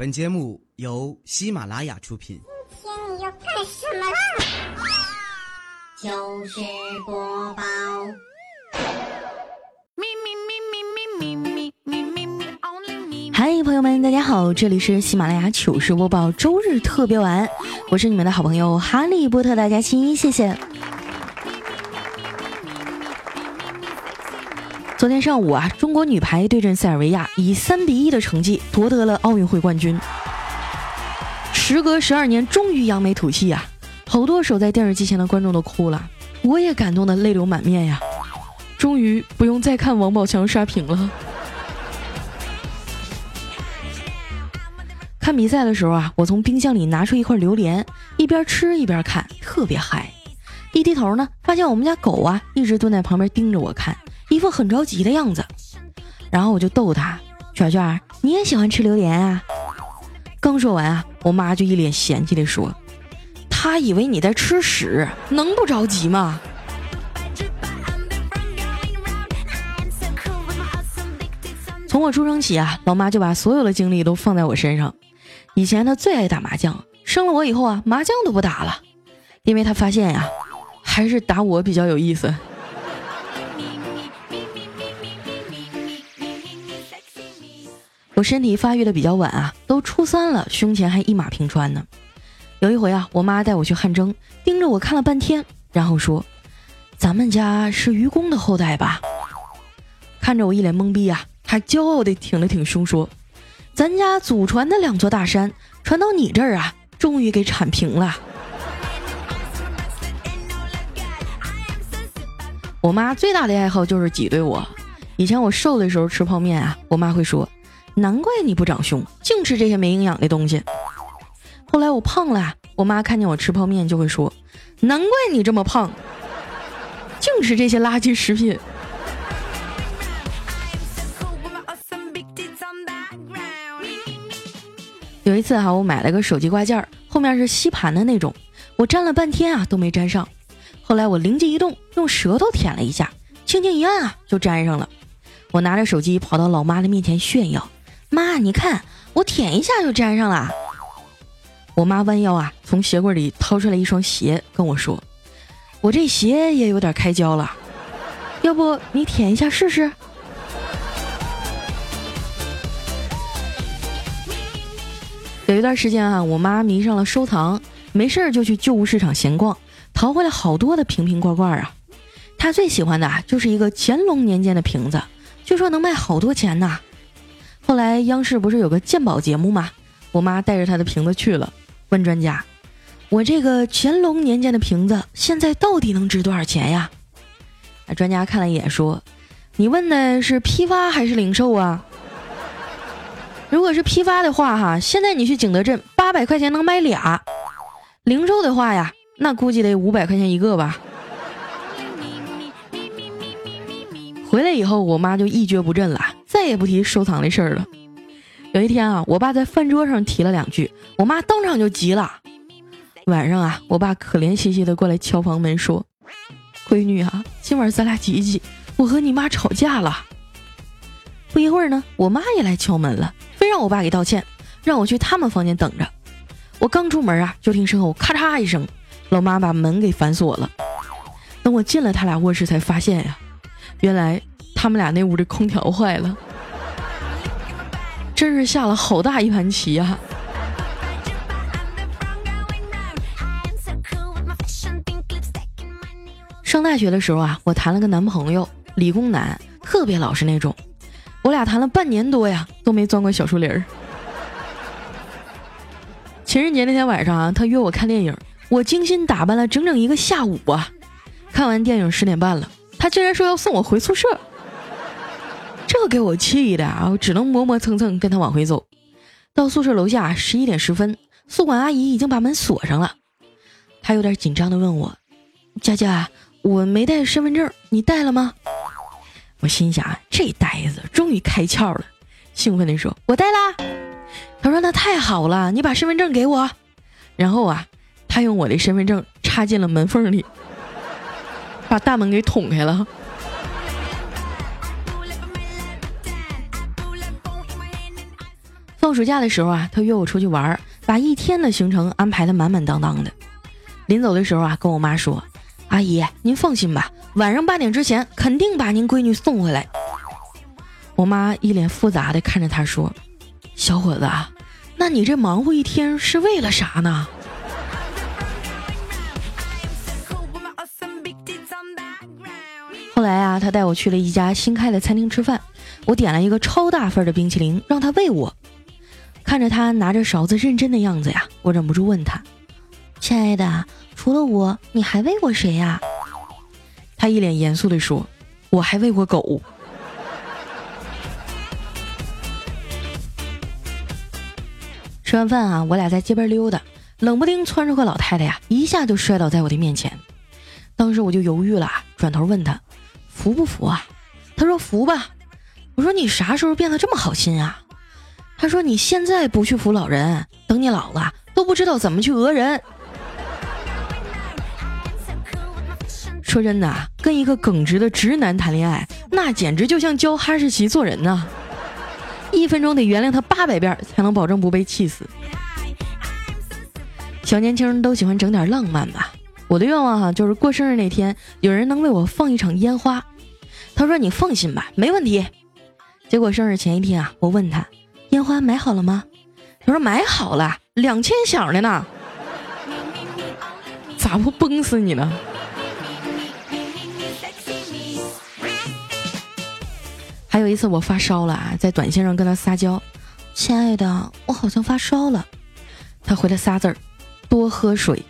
本节目由喜马拉雅出品。今天你要干什么啦？糗事播报。嗨，朋友们，大家好，这里是喜马拉雅糗事播报周日特别晚，我是你们的好朋友哈利波特大家亲，谢谢。昨天上午啊，中国女排对阵塞尔维亚，以三比一的成绩夺得了奥运会冠军。时隔十二年，终于扬眉吐气呀！好多守在电视机前的观众都哭了，我也感动的泪流满面呀！终于不用再看王宝强刷屏了。看比赛的时候啊，我从冰箱里拿出一块榴莲，一边吃一边看，特别嗨。一低头呢，发现我们家狗啊，一直蹲在旁边盯着我看。一副很着急的样子，然后我就逗他：“卷卷，你也喜欢吃榴莲啊？”刚说完啊，我妈就一脸嫌弃的说：“他以为你在吃屎，能不着急吗？”从我出生起啊，老妈就把所有的精力都放在我身上。以前她最爱打麻将，生了我以后啊，麻将都不打了，因为她发现呀，还是打我比较有意思。我身体发育的比较晚啊，都初三了，胸前还一马平川呢。有一回啊，我妈带我去汗蒸，盯着我看了半天，然后说：“咱们家是愚公的后代吧？”看着我一脸懵逼啊，她骄傲的挺了挺胸说：“咱家祖传的两座大山，传到你这儿啊，终于给铲平了。”我妈最大的爱好就是挤兑我。以前我瘦的时候吃泡面啊，我妈会说。难怪你不长胸，净吃这些没营养的东西。后来我胖了，我妈看见我吃泡面就会说：“难怪你这么胖，净吃这些垃圾食品。”有一次哈，我买了个手机挂件，后面是吸盘的那种，我粘了半天啊都没粘上。后来我灵机一动，用舌头舔了一下，轻轻一按啊就粘上了。我拿着手机跑到老妈的面前炫耀。妈，你看我舔一下就粘上了。我妈弯腰啊，从鞋柜里掏出来一双鞋，跟我说：“我这鞋也有点开胶了，要不你舔一下试试？”有一段时间啊，我妈迷上了收藏，没事儿就去旧物市场闲逛，淘回来好多的瓶瓶罐罐啊。她最喜欢的啊，就是一个乾隆年间的瓶子，据说能卖好多钱呢。后来央视不是有个鉴宝节目吗？我妈带着她的瓶子去了，问专家：“我这个乾隆年间的瓶子现在到底能值多少钱呀？”专家看了一眼说：“你问的是批发还是零售啊？如果是批发的话，哈，现在你去景德镇八百块钱能买俩；零售的话呀，那估计得五百块钱一个吧。”回来以后，我妈就一蹶不振了。再也不提收藏的事儿了。有一天啊，我爸在饭桌上提了两句，我妈当场就急了。晚上啊，我爸可怜兮兮的过来敲房门说：“闺女啊，今晚咱俩挤一挤，我和你妈吵架了。”不一会儿呢，我妈也来敲门了，非让我爸给道歉，让我去他们房间等着。我刚出门啊，就听身后咔嚓一声，老妈把门给反锁了。等我进了他俩卧室，才发现呀，原来。他们俩那屋的空调坏了，真是下了好大一盘棋呀！上大学的时候啊，我谈了个男朋友，理工男，特别老实那种。我俩谈了半年多呀，都没钻过小树林儿。情人节那天晚上啊，他约我看电影，我精心打扮了整整一个下午啊。看完电影十点半了，他竟然说要送我回宿舍。这给我气的啊！我只能磨磨蹭蹭跟他往回走。到宿舍楼下十一点十分，宿管阿姨已经把门锁上了。他有点紧张的问我：“佳佳，我没带身份证，你带了吗？”我心想：这呆子终于开窍了，兴奋地说：“我带啦！”他说：“那太好了，你把身份证给我。”然后啊，他用我的身份证插进了门缝里，把大门给捅开了。放暑假的时候啊，他约我出去玩，把一天的行程安排的满满当当的。临走的时候啊，跟我妈说：“阿姨，您放心吧，晚上八点之前肯定把您闺女送回来。”我妈一脸复杂的看着他说：“小伙子啊，那你这忙活一天是为了啥呢？”后来啊，他带我去了一家新开的餐厅吃饭，我点了一个超大份的冰淇淋，让他喂我。看着他拿着勺子认真的样子呀，我忍不住问他：“亲爱的，除了我，你还喂过谁呀？”他一脸严肃地说：“我还喂过狗。” 吃完饭啊，我俩在街边溜达，冷不丁窜出个老太太呀，一下就摔倒在我的面前。当时我就犹豫了，转头问他：“服不服啊？”他说：“服吧。”我说：“你啥时候变得这么好心啊？”他说：“你现在不去扶老人，等你老了都不知道怎么去讹人。”说真的，跟一个耿直的直男谈恋爱，那简直就像教哈士奇做人呢。一分钟得原谅他八百遍，才能保证不被气死。小年轻都喜欢整点浪漫吧？我的愿望哈，就是过生日那天，有人能为我放一场烟花。他说：“你放心吧，没问题。”结果生日前一天啊，我问他。烟花买好了吗？他说买好了，两千响的呢。咋不崩死你呢？还有一次我发烧了啊，在短信上跟他撒娇：“亲爱的，我好像发烧了。”他回了仨字儿：“多喝水。”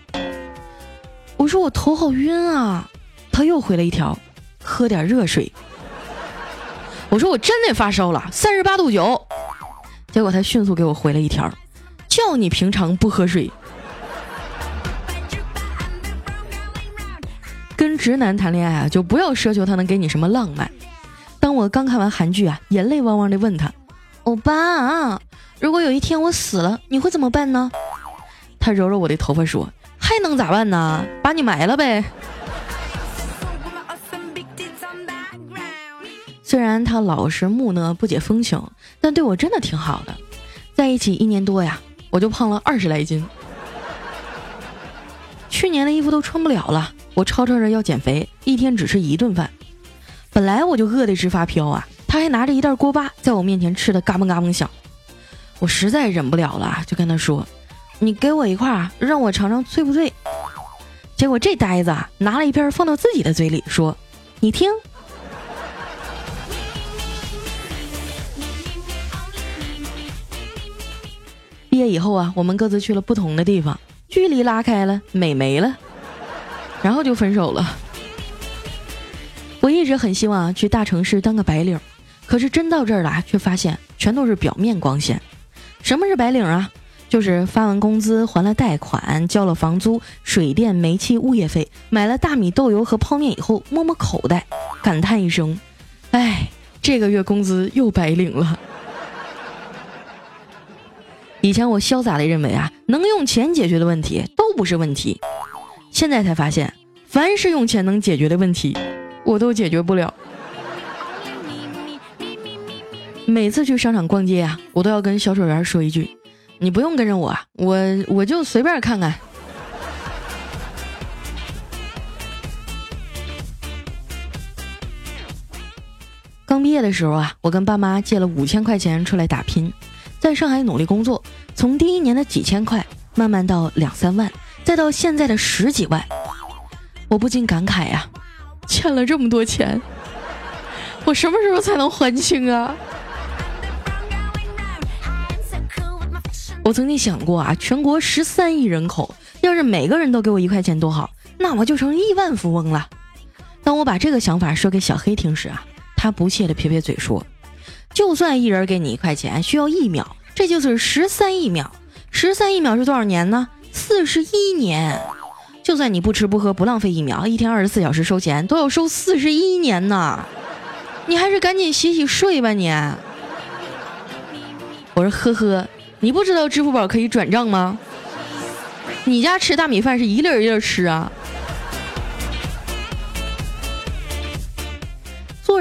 我说我头好晕啊，他又回了一条：“喝点热水。”我说我真的发烧了，三十八度九。结果他迅速给我回了一条：“叫你平常不喝水。”跟直男谈恋爱啊，就不要奢求他能给你什么浪漫。当我刚看完韩剧啊，眼泪汪汪的问他：“欧巴，如果有一天我死了，你会怎么办呢？”他揉揉我的头发说：“还能咋办呢？把你埋了呗。”虽然他老实木讷、不解风情，但对我真的挺好的。在一起一年多呀，我就胖了二十来斤。去年的衣服都穿不了了，我吵吵着要减肥，一天只吃一顿饭。本来我就饿得直发飘啊，他还拿着一袋锅巴在我面前吃的嘎嘣嘎嘣响。我实在忍不了了，就跟他说：“你给我一块，让我尝尝脆不脆。”结果这呆子啊，拿了一片放到自己的嘴里，说：“你听。”毕业以后啊，我们各自去了不同的地方，距离拉开了，美没了，然后就分手了。我一直很希望去大城市当个白领，可是真到这儿了，却发现全都是表面光鲜。什么是白领啊？就是发完工资，还了贷款，交了房租、水电、煤气、物业费，买了大米、豆油和泡面以后，摸摸口袋，感叹一声：“哎，这个月工资又白领了。”以前我潇洒的认为啊，能用钱解决的问题都不是问题。现在才发现，凡是用钱能解决的问题，我都解决不了。每次去商场逛街啊，我都要跟销售员说一句：“你不用跟着我，我我就随便看看。”刚毕业的时候啊，我跟爸妈借了五千块钱出来打拼。在上海努力工作，从第一年的几千块，慢慢到两三万，再到现在的十几万，我不禁感慨呀，欠了这么多钱，我什么时候才能还清啊？我曾经想过啊，全国十三亿人口，要是每个人都给我一块钱多好，那我就成亿万富翁了。当我把这个想法说给小黑听时啊，他不屑的撇撇嘴说。就算一人给你一块钱，需要一秒，这就是十三亿秒。十三亿秒是多少年呢？四十一年。就算你不吃不喝不浪费一秒，一天二十四小时收钱都要收四十一年呢。你还是赶紧洗洗睡吧你。我说呵呵，你不知道支付宝可以转账吗？你家吃大米饭是一粒一粒吃啊。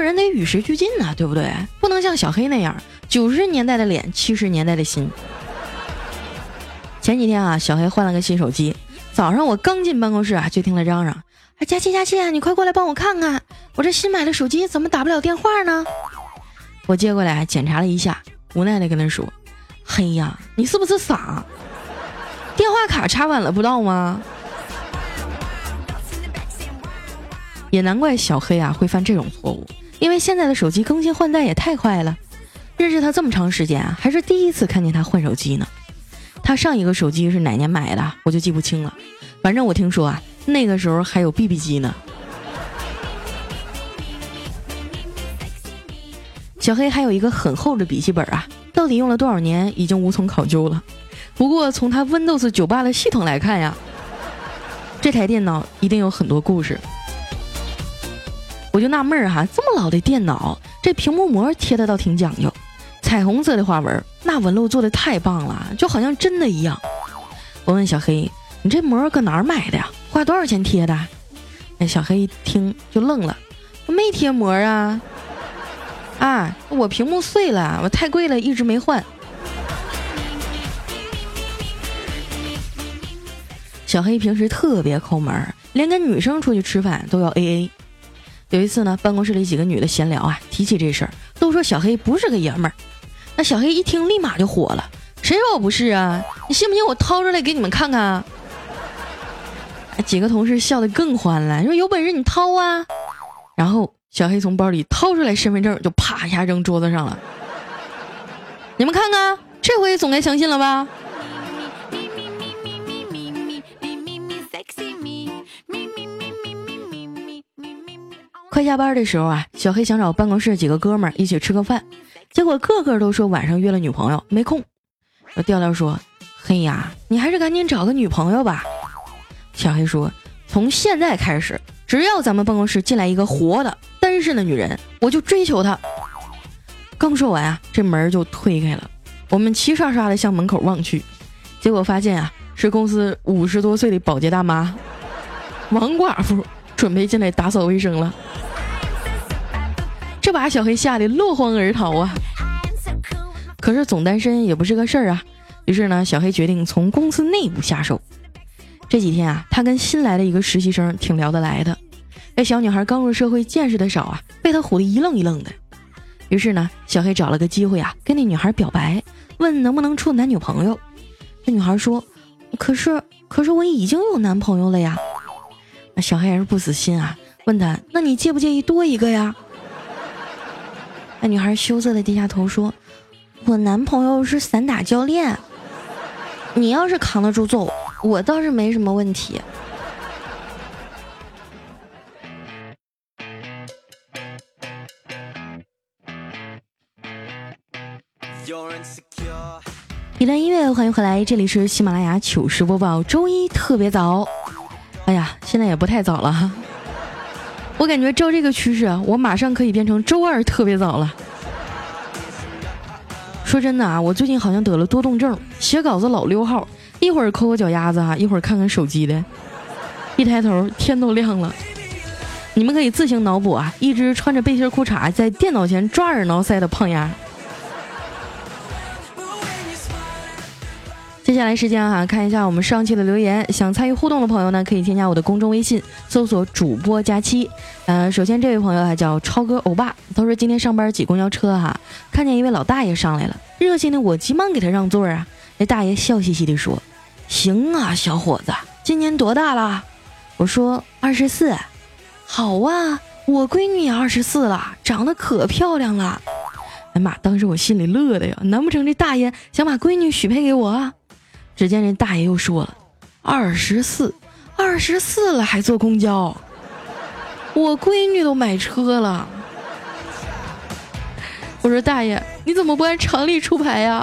人得与时俱进呐，对不对？不能像小黑那样，九十年代的脸，七十年代的心。前几天啊，小黑换了个新手机，早上我刚进办公室啊，就听他嚷嚷：“哎，佳琪佳琪，你快过来帮我看看，我这新买的手机怎么打不了电话呢？”我接过来检查了一下，无奈的跟他说：“嘿呀，你是不是傻？电话卡插反了，不知道吗？”也难怪小黑啊会犯这种错误，因为现在的手机更新换代也太快了。认识他这么长时间啊，还是第一次看见他换手机呢。他上一个手机是哪年买的，我就记不清了。反正我听说啊，那个时候还有 BB 机呢。小黑还有一个很厚的笔记本啊，到底用了多少年，已经无从考究了。不过从他 Windows 九八的系统来看呀，这台电脑一定有很多故事。我就纳闷儿哈，这么老的电脑，这屏幕膜贴的倒挺讲究，彩虹色的花纹，那纹路做的太棒了，就好像真的一样。我问小黑：“你这膜搁哪儿买的呀？花多少钱贴的？”哎，小黑一听就愣了：“我没贴膜啊！啊，我屏幕碎了，我太贵了，一直没换。”小黑平时特别抠门，连跟女生出去吃饭都要 A A。有一次呢，办公室里几个女的闲聊啊，提起这事儿，都说小黑不是个爷们儿。那小黑一听，立马就火了：“谁说我不是啊？你信不信我掏出来给你们看看？”几个同事笑得更欢了，说：“有本事你掏啊！”然后小黑从包里掏出来身份证，就啪一下扔桌子上了。你们看看，这回总该相信了吧？快下班的时候啊，小黑想找办公室几个哥们儿一起吃个饭，结果个个都说晚上约了女朋友没空。调调说：“嘿呀，你还是赶紧找个女朋友吧。”小黑说：“从现在开始，只要咱们办公室进来一个活的单身的女人，我就追求她。”刚说完啊，这门就推开了，我们齐刷刷的向门口望去，结果发现啊，是公司五十多岁的保洁大妈王寡妇，准备进来打扫卫生了。这把小黑吓得落荒而逃啊！可是总单身也不是个事儿啊，于是呢，小黑决定从公司内部下手。这几天啊，他跟新来的一个实习生挺聊得来的。这小女孩刚入社会，见识的少啊，被他唬得一愣一愣的。于是呢，小黑找了个机会啊，跟那女孩表白，问能不能处男女朋友。那女孩说：“可是，可是我已经有男朋友了呀。”那小黑还是不死心啊，问他：“那你介不介意多一个呀？”那女孩羞涩的低下头说：“我男朋友是散打教练，你要是扛得住揍，我倒是没什么问题。”一段音乐，欢迎回来，这里是喜马拉雅糗事播报，周一特别早。哎呀，现在也不太早了哈。我感觉照这个趋势啊，我马上可以变成周二特别早了。说真的啊，我最近好像得了多动症，写稿子老溜号，一会儿抠抠脚丫子哈，一会儿看看手机的，一抬头天都亮了。你们可以自行脑补啊，一只穿着背心裤衩在电脑前抓耳挠腮的胖丫。接下来时间哈，看一下我们上期的留言。想参与互动的朋友呢，可以添加我的公众微信，搜索“主播佳期”。呃，首先这位朋友啊叫超哥欧巴，他说今天上班挤公交车哈，看见一位老大爷上来了，热心的我急忙给他让座啊。那大爷笑嘻嘻地说：“行啊，小伙子，今年多大了？”我说：“二十四。”好啊，我闺女也二十四了，长得可漂亮了。哎妈，当时我心里乐的呀，难不成这大爷想把闺女许配给我？只见这大爷又说了：“二十四，二十四了还坐公交，我闺女都买车了。”我说：“大爷，你怎么不按常理出牌呀？”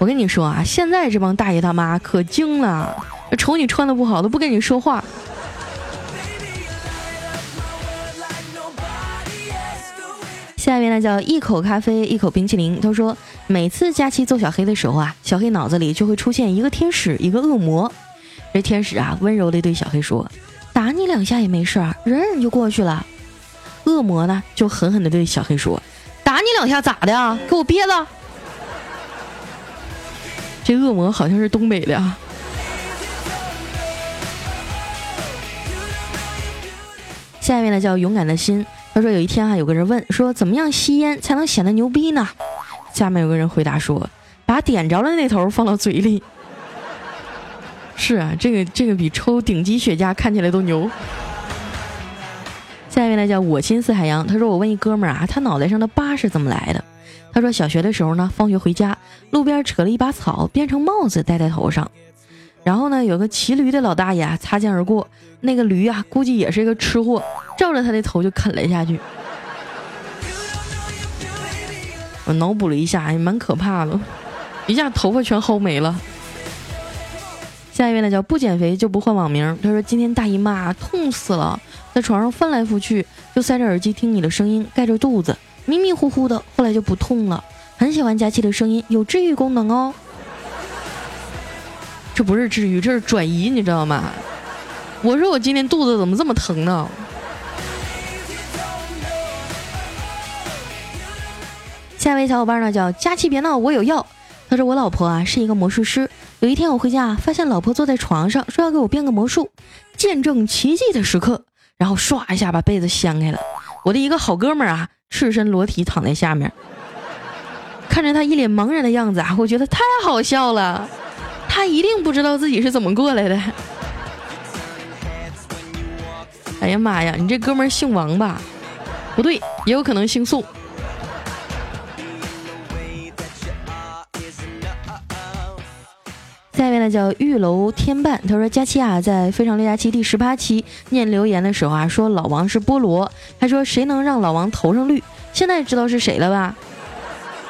我跟你说啊，现在这帮大爷大妈可精了，瞅你穿的不好都不跟你说话。下面呢叫一口咖啡一口冰淇淋。他说，每次假期揍小黑的时候啊，小黑脑子里就会出现一个天使，一个恶魔。这天使啊，温柔的对小黑说：“打你两下也没事，忍忍就过去了。”恶魔呢，就狠狠的对小黑说：“打你两下咋的啊？给我憋着！这恶魔好像是东北的啊。下面呢叫勇敢的心，他说有一天啊，有个人问说怎么样吸烟才能显得牛逼呢？下面有个人回答说，把点着了那头放到嘴里。是啊，这个这个比抽顶级雪茄看起来都牛。下一位呢叫我心似海洋，他说我问一哥们儿啊，他脑袋上的疤是怎么来的？他说小学的时候呢，放学回家，路边扯了一把草编成帽子戴在头上。然后呢，有个骑驴的老大爷擦肩而过，那个驴啊，估计也是一个吃货，照着他的头就啃了下去。我脑补了一下，也蛮可怕的，一下头发全薅没了。下一位呢，叫不减肥就不换网名。他说今天大姨妈痛死了，在床上翻来覆去，就塞着耳机听你的声音，盖着肚子，迷迷糊糊的，后来就不痛了。很喜欢佳期的声音，有治愈功能哦。这不是治愈，这是转移，你知道吗？我说我今天肚子怎么这么疼呢？下一位小伙伴呢叫佳期别闹，我有药。他说我老婆啊是一个魔术师，有一天我回家发现老婆坐在床上，说要给我变个魔术，见证奇迹的时刻，然后唰一下把被子掀开了，我的一个好哥们儿啊赤身裸体躺在下面，看着他一脸茫然的样子啊，我觉得太好笑了。他一定不知道自己是怎么过来的。哎呀妈呀，你这哥们儿姓王吧？不对，也有可能姓宋。下一位呢叫玉楼天半，他说佳期啊，在《非常六加七》第十八期念留言的时候啊，说老王是菠萝，他说谁能让老王头上绿？现在知道是谁了吧？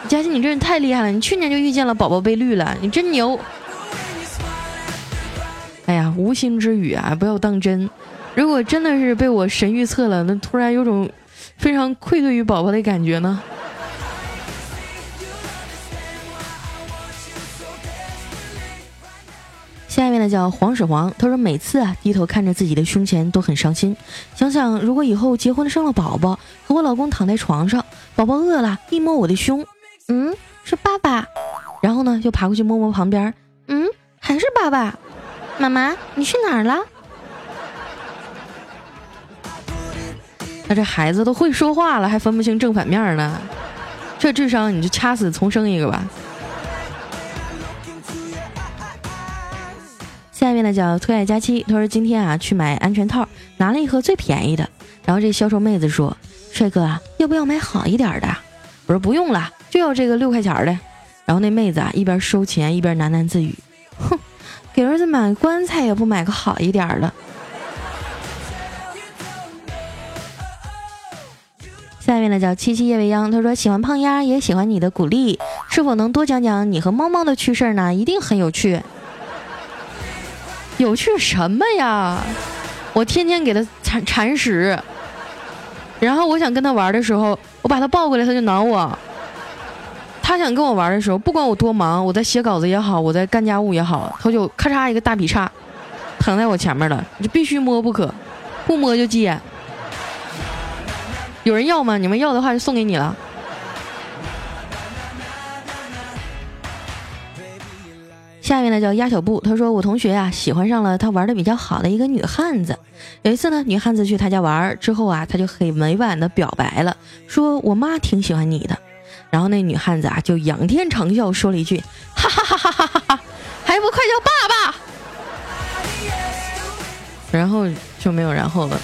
佳期，你真是太厉害了！你去年就遇见了宝宝被绿了，你真牛！哎呀，无心之语啊，不要当真。如果真的是被我神预测了，那突然有种非常愧对于宝宝的感觉呢。下一位呢叫黄始皇，他说每次啊低头看着自己的胸前都很伤心，想想如果以后结婚生了宝宝，和我老公躺在床上，宝宝饿了，一摸我的胸，嗯，是爸爸，然后呢又爬过去摸摸旁边，嗯，还是爸爸。妈妈，你去哪儿了？那这孩子都会说话了，还分不清正反面呢？这智商你就掐死重生一个吧。下面呢叫特爱佳期，他说今天啊去买安全套，拿了一盒最便宜的。然后这销售妹子说：“帅哥啊，要不要买好一点的？”我说：“不用了，就要这个六块钱的。”然后那妹子啊一边收钱一边喃喃自语：“哼。”给儿子买棺材也不买个好一点的。下面呢叫七七夜未央，他说喜欢胖丫，也喜欢你的鼓励，是否能多讲讲你和猫猫的趣事呢？一定很有趣。有趣什么呀？我天天给它铲铲屎，然后我想跟它玩的时候，我把它抱过来，它就挠我。他想跟我玩的时候，不管我多忙，我在写稿子也好，我在干家务也好，他就咔嚓一个大劈叉，躺在我前面了，你就必须摸不可，不摸就急眼。有人要吗？你们要的话就送给你了。下面呢叫鸭小布，他说我同学啊喜欢上了他玩的比较好的一个女汉子，有一次呢女汉子去他家玩之后啊，他就很委婉的表白了，说我妈挺喜欢你的。然后那女汉子啊，就仰天长啸，说了一句：“哈哈哈哈哈哈，还不快叫爸爸！”然后就没有然后了。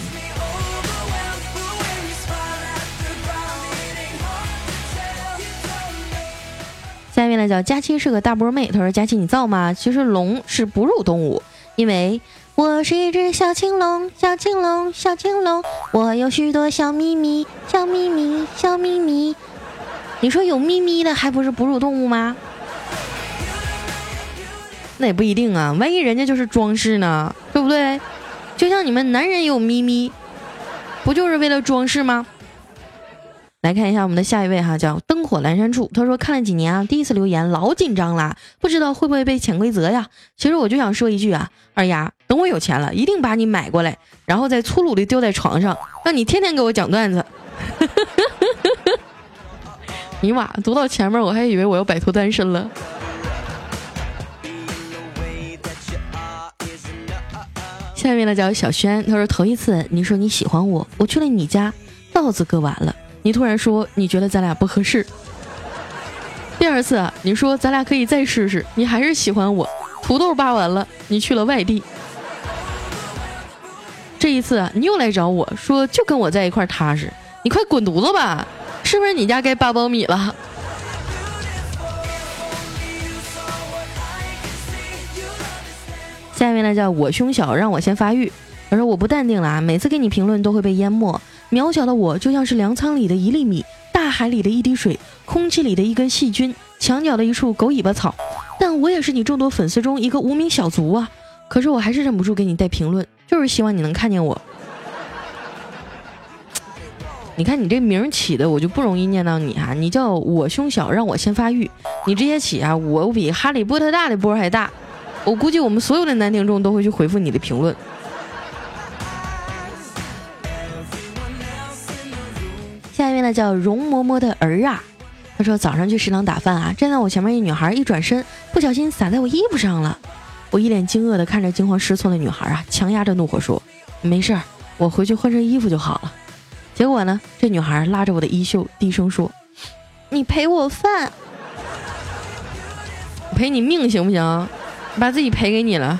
下面呢叫佳期是个大波妹，她说：“佳期你造吗？其实龙是哺乳动物，因为我是一只小青龙，小青龙，小青龙，我有许多小秘密，小秘密，小秘密。”你说有咪咪的还不是哺乳动物吗？那也不一定啊，万一人家就是装饰呢，对不对？就像你们男人有咪咪，不就是为了装饰吗？来看一下我们的下一位哈，叫灯火阑珊处。他说看了几年啊，第一次留言老紧张啦，不知道会不会被潜规则呀？其实我就想说一句啊，二丫，等我有钱了，一定把你买过来，然后再粗鲁的丢在床上，让你天天给我讲段子。尼玛，读到前面我还以为我要摆脱单身了。下面呢叫小轩，他说头一次你说你喜欢我，我去了你家，稻子割完了，你突然说你觉得咱俩不合适。第二次你说咱俩可以再试试，你还是喜欢我，土豆扒完了，你去了外地。这一次你又来找我说就跟我在一块踏实，你快滚犊子吧！是不是你家该扒苞米了？下面呢叫我胸小让我先发育。他说我不淡定了啊，每次给你评论都会被淹没。渺小的我就像是粮仓里的一粒米，大海里的一滴水，空气里的一根细菌，墙角的一处狗尾巴草。但我也是你众多粉丝中一个无名小卒啊！可是我还是忍不住给你带评论，就是希望你能看见我。你看你这名起的，我就不容易念到你哈。你叫我胸小，让我先发育。你直接起啊，我比哈利波特大的波还大。我估计我们所有的男听众都会去回复你的评论。下一位呢叫容嬷嬷的儿啊，他说早上去食堂打饭啊，站在我前面一女孩一转身，不小心洒在我衣服上了。我一脸惊愕的看着惊慌失措的女孩啊，强压着怒火说：“没事儿，我回去换身衣服就好了。”结果呢？这女孩拉着我的衣袖，低声说：“你赔我饭，赔你命行不行？把自己赔给你了。”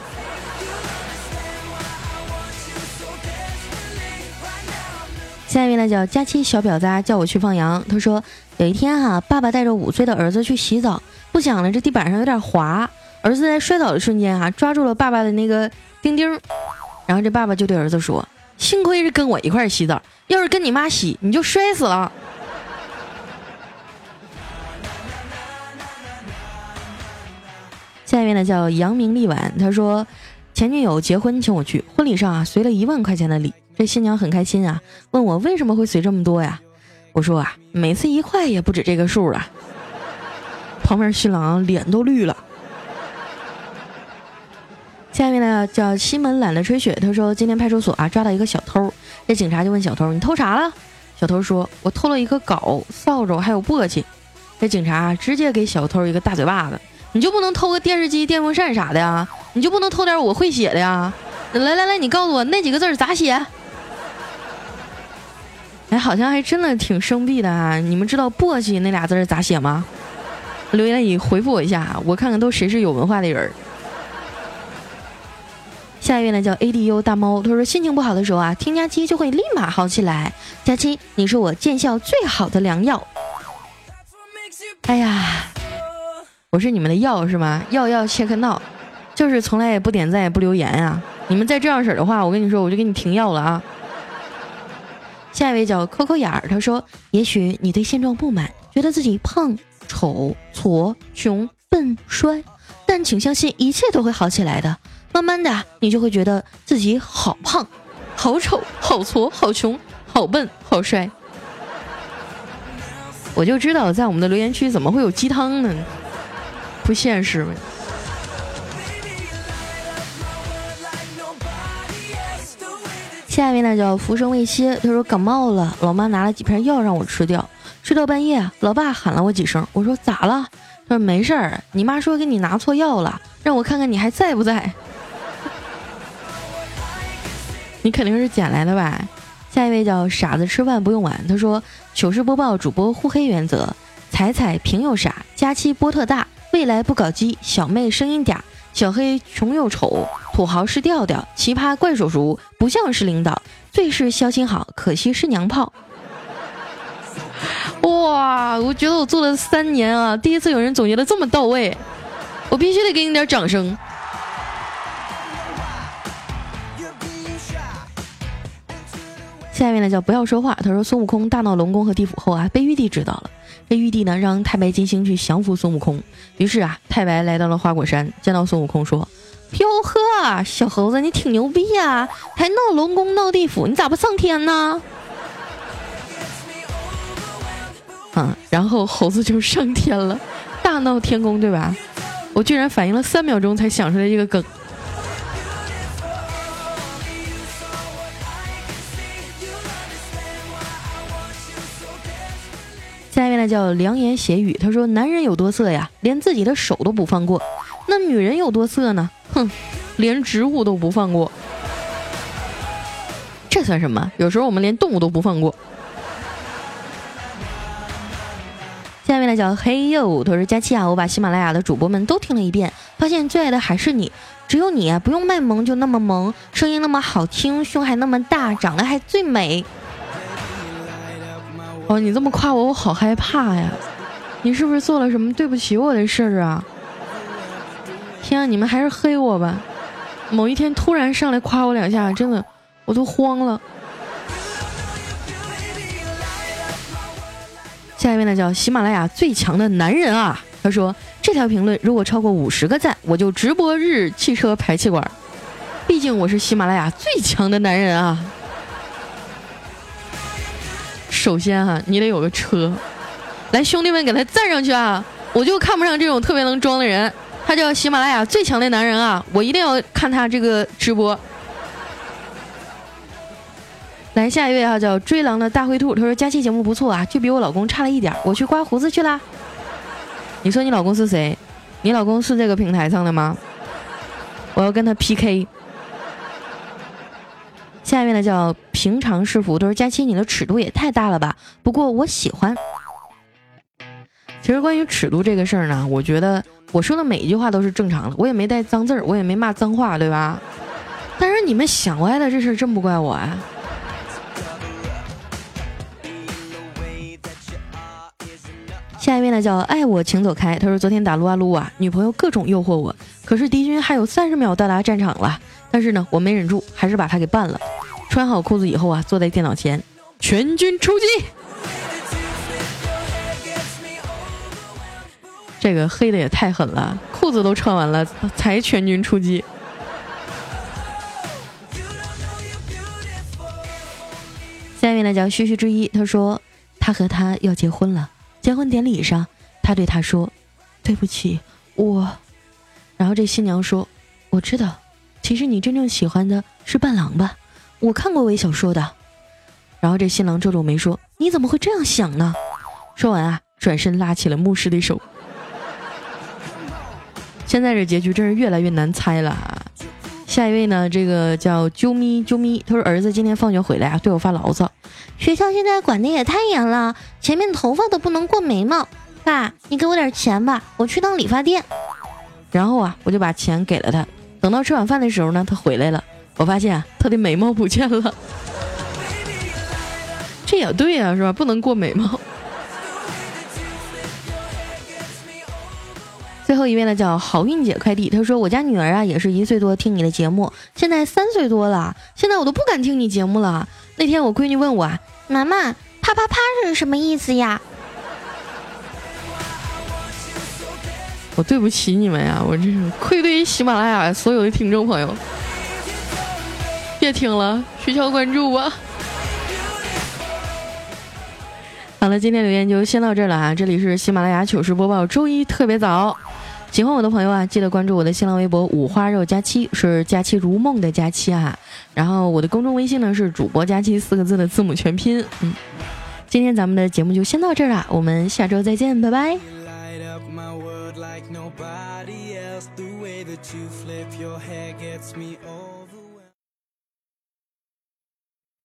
下一位呢，叫佳期小婊子，叫我去放羊。他说有一天哈，爸爸带着五岁的儿子去洗澡，不想呢，这地板上有点滑，儿子在摔倒的瞬间哈，抓住了爸爸的那个钉钉，然后这爸爸就对儿子说：“幸亏是跟我一块洗澡。”要是跟你妈洗，你就摔死了。下一位呢叫杨明丽婉，他说前女友结婚请我去，婚礼上啊随了一万块钱的礼，这新娘很开心啊，问我为什么会随这么多呀？我说啊，每次一块也不止这个数了。旁边新郎脸都绿了。下面呢叫西门懒得吹雪，他说今天派出所啊抓到一个小偷。这警察就问小偷：“你偷啥了？”小偷说：“我偷了一个镐、扫帚还有簸箕。”这警察直接给小偷一个大嘴巴子：“你就不能偷个电视机、电风扇啥的呀？你就不能偷点我会写的呀？来来来，你告诉我那几个字咋写？”哎，好像还真的挺生僻的啊！你们知道“簸箕”那俩字咋写吗？留言里回复我一下，我看看都谁是有文化的人。下一位呢叫 A D U 大猫，他说心情不好的时候啊，听佳期就会立马好起来。佳期，你是我见效最好的良药。哎呀，我是你们的药是吗？药药切克闹，就是从来也不点赞也不留言啊。你们再这样式的话，我跟你说，我就给你停药了啊。下一位叫抠抠眼儿，他说，也许你对现状不满，觉得自己胖、丑、矬、穷、笨、衰，但请相信，一切都会好起来的。慢慢的，你就会觉得自己好胖、好丑、好矬、好穷、好笨、好帅。我就知道，在我们的留言区怎么会有鸡汤呢？不现实。下一位呢叫浮生未歇，他说感冒了，老妈拿了几片药让我吃掉。睡到半夜，老爸喊了我几声，我说咋了？他说没事儿，你妈说给你拿错药了，让我看看你还在不在。你肯定是捡来的吧？下一位叫傻子吃饭不用碗，他说糗事播报主播互黑原则：彩彩平又傻，佳期波特大，未来不搞基，小妹声音嗲，小黑穷又丑，土豪是调调，奇葩怪叔叔不像是领导，最是孝心好，可惜是娘炮。哇，我觉得我做了三年啊，第一次有人总结的这么到位，我必须得给你点掌声。下面呢叫不要说话。他说孙悟空大闹龙宫和地府后啊，被玉帝知道了。这玉帝呢让太白金星去降服孙悟空。于是啊，太白来到了花果山，见到孙悟空说：“哟呵，小猴子你挺牛逼呀，还闹龙宫闹地府，你咋不上天呢？”啊，然后猴子就上天了，大闹天宫，对吧？我居然反应了三秒钟才想出来这个梗。下一位呢叫良言邪语，他说：“男人有多色呀，连自己的手都不放过。那女人有多色呢？哼，连植物都不放过。这算什么？有时候我们连动物都不放过。”下面呢叫嘿呦，他说：“佳期啊，我把喜马拉雅的主播们都听了一遍，发现最爱的还是你，只有你不用卖萌就那么萌，声音那么好听，胸还那么大，长得还最美。”哦，你这么夸我，我好害怕呀！你是不是做了什么对不起我的事儿啊？天啊，你们还是黑我吧！某一天突然上来夸我两下，真的我都慌了。下一位呢，叫喜马拉雅最强的男人啊！他说这条评论如果超过五十个赞，我就直播日汽车排气管。毕竟我是喜马拉雅最强的男人啊！首先哈，你得有个车，来兄弟们给他赞上去啊！我就看不上这种特别能装的人，他叫喜马拉雅最强的男人啊！我一定要看他这个直播。来下一位哈，叫追狼的大灰兔，他说佳期节目不错啊，就比我老公差了一点，我去刮胡子去啦。你说你老公是谁？你老公是这个平台上的吗？我要跟他 PK。下面呢叫平常是福，都是佳期，你的尺度也太大了吧？不过我喜欢。其实关于尺度这个事儿呢，我觉得我说的每一句话都是正常的，我也没带脏字儿，我也没骂脏话，对吧？但是你们想歪的这事儿真不怪我啊。下一位呢叫爱我请走开，他说昨天打撸啊撸啊，女朋友各种诱惑我，可是敌军还有三十秒到达战场了。但是呢，我没忍住，还是把他给办了。穿好裤子以后啊，坐在电脑前，全军出击。这个黑的也太狠了，裤子都穿完了才全军出击。下面呢叫嘘嘘之一，他说他和他要结婚了，结婚典礼上，他对他说：“对不起，我。”然后这新娘说：“我知道。”其实你真正喜欢的是伴郎吧？我看过微小说的。然后这新郎皱皱眉说：“你怎么会这样想呢？”说完啊，转身拉起了牧师的手。现在这结局真是越来越难猜了啊。下一位呢，这个叫啾咪啾咪，他说儿子今天放学回来啊，对我发牢骚：“学校现在管的也太严了，前面头发都不能过眉毛。”爸，你给我点钱吧，我去趟理发店。然后啊，我就把钱给了他。等到吃晚饭的时候呢，他回来了，我发现他的眉毛不见了。这也对呀，是吧？不能过眉毛。最后一位呢，叫好运姐快递，她说我家女儿啊也是一岁多听你的节目，现在三岁多了，现在我都不敢听你节目了。那天我闺女问我啊，妈妈，啪啪啪是什么意思呀？我对不起你们呀，我这是愧对于喜马拉雅所有的听众朋友，别听了，取消关注吧。好了，今天留言就先到这儿了啊！这里是喜马拉雅糗事播报，周一特别早。喜欢我的朋友啊，记得关注我的新浪微博“五花肉佳期”，是“佳期如梦”的佳期啊。然后我的公众微信呢是“主播佳期”四个字的字母全拼。嗯，今天咱们的节目就先到这儿了，我们下周再见，拜拜。